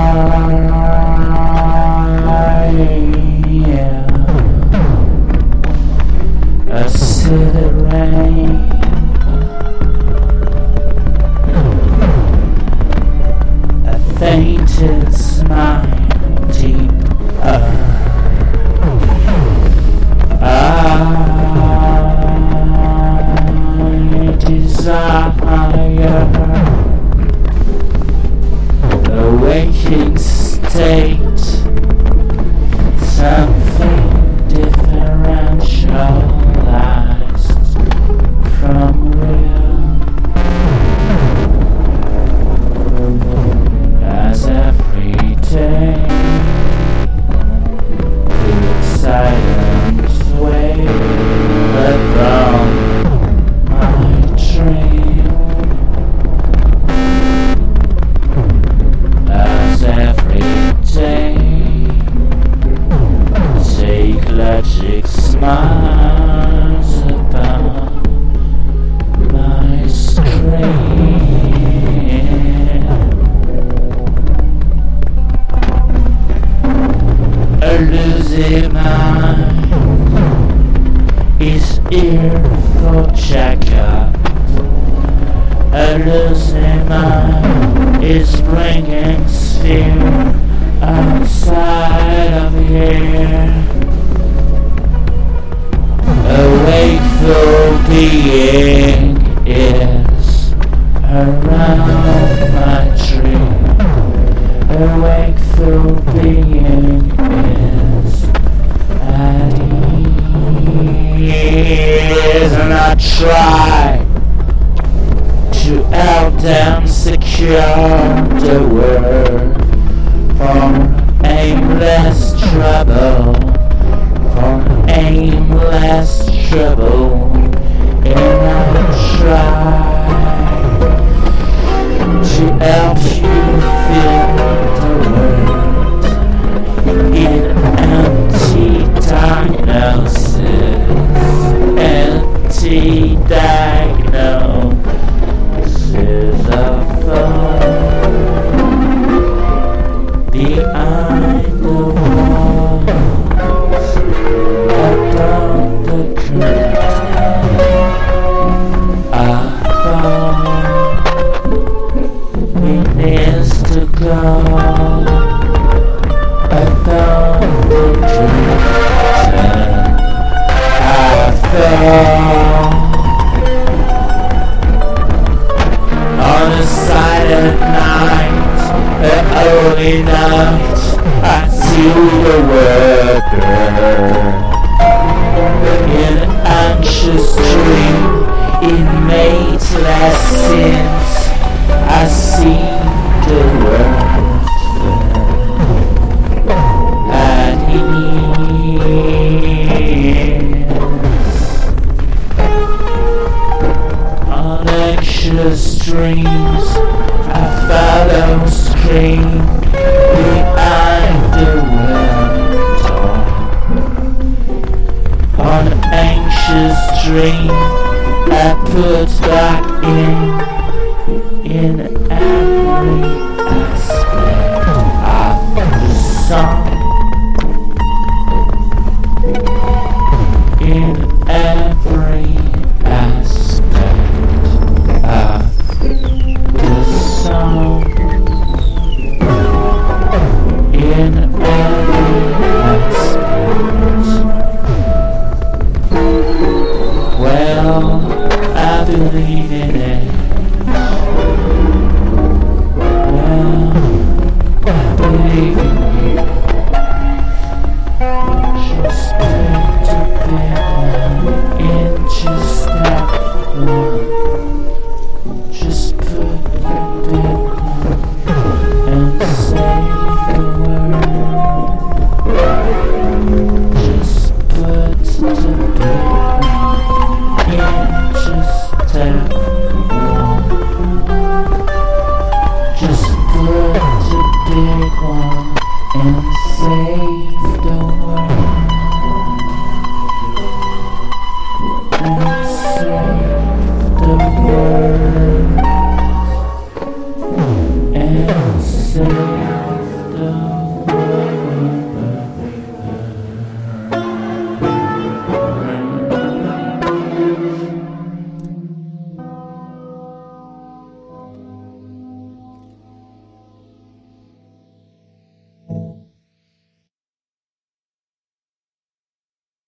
Yeah. Bringing sphere outside of here. Being is around my tree. Awake wakeful being is at ease, and I try to help them secure the world for aimless trouble, in mateless sins. I see the world at. On anxious dreams, I follow scream behind the window. On anxious dream, that puts stock in in every aspect of the song. believe it. Believe in me. To be. down.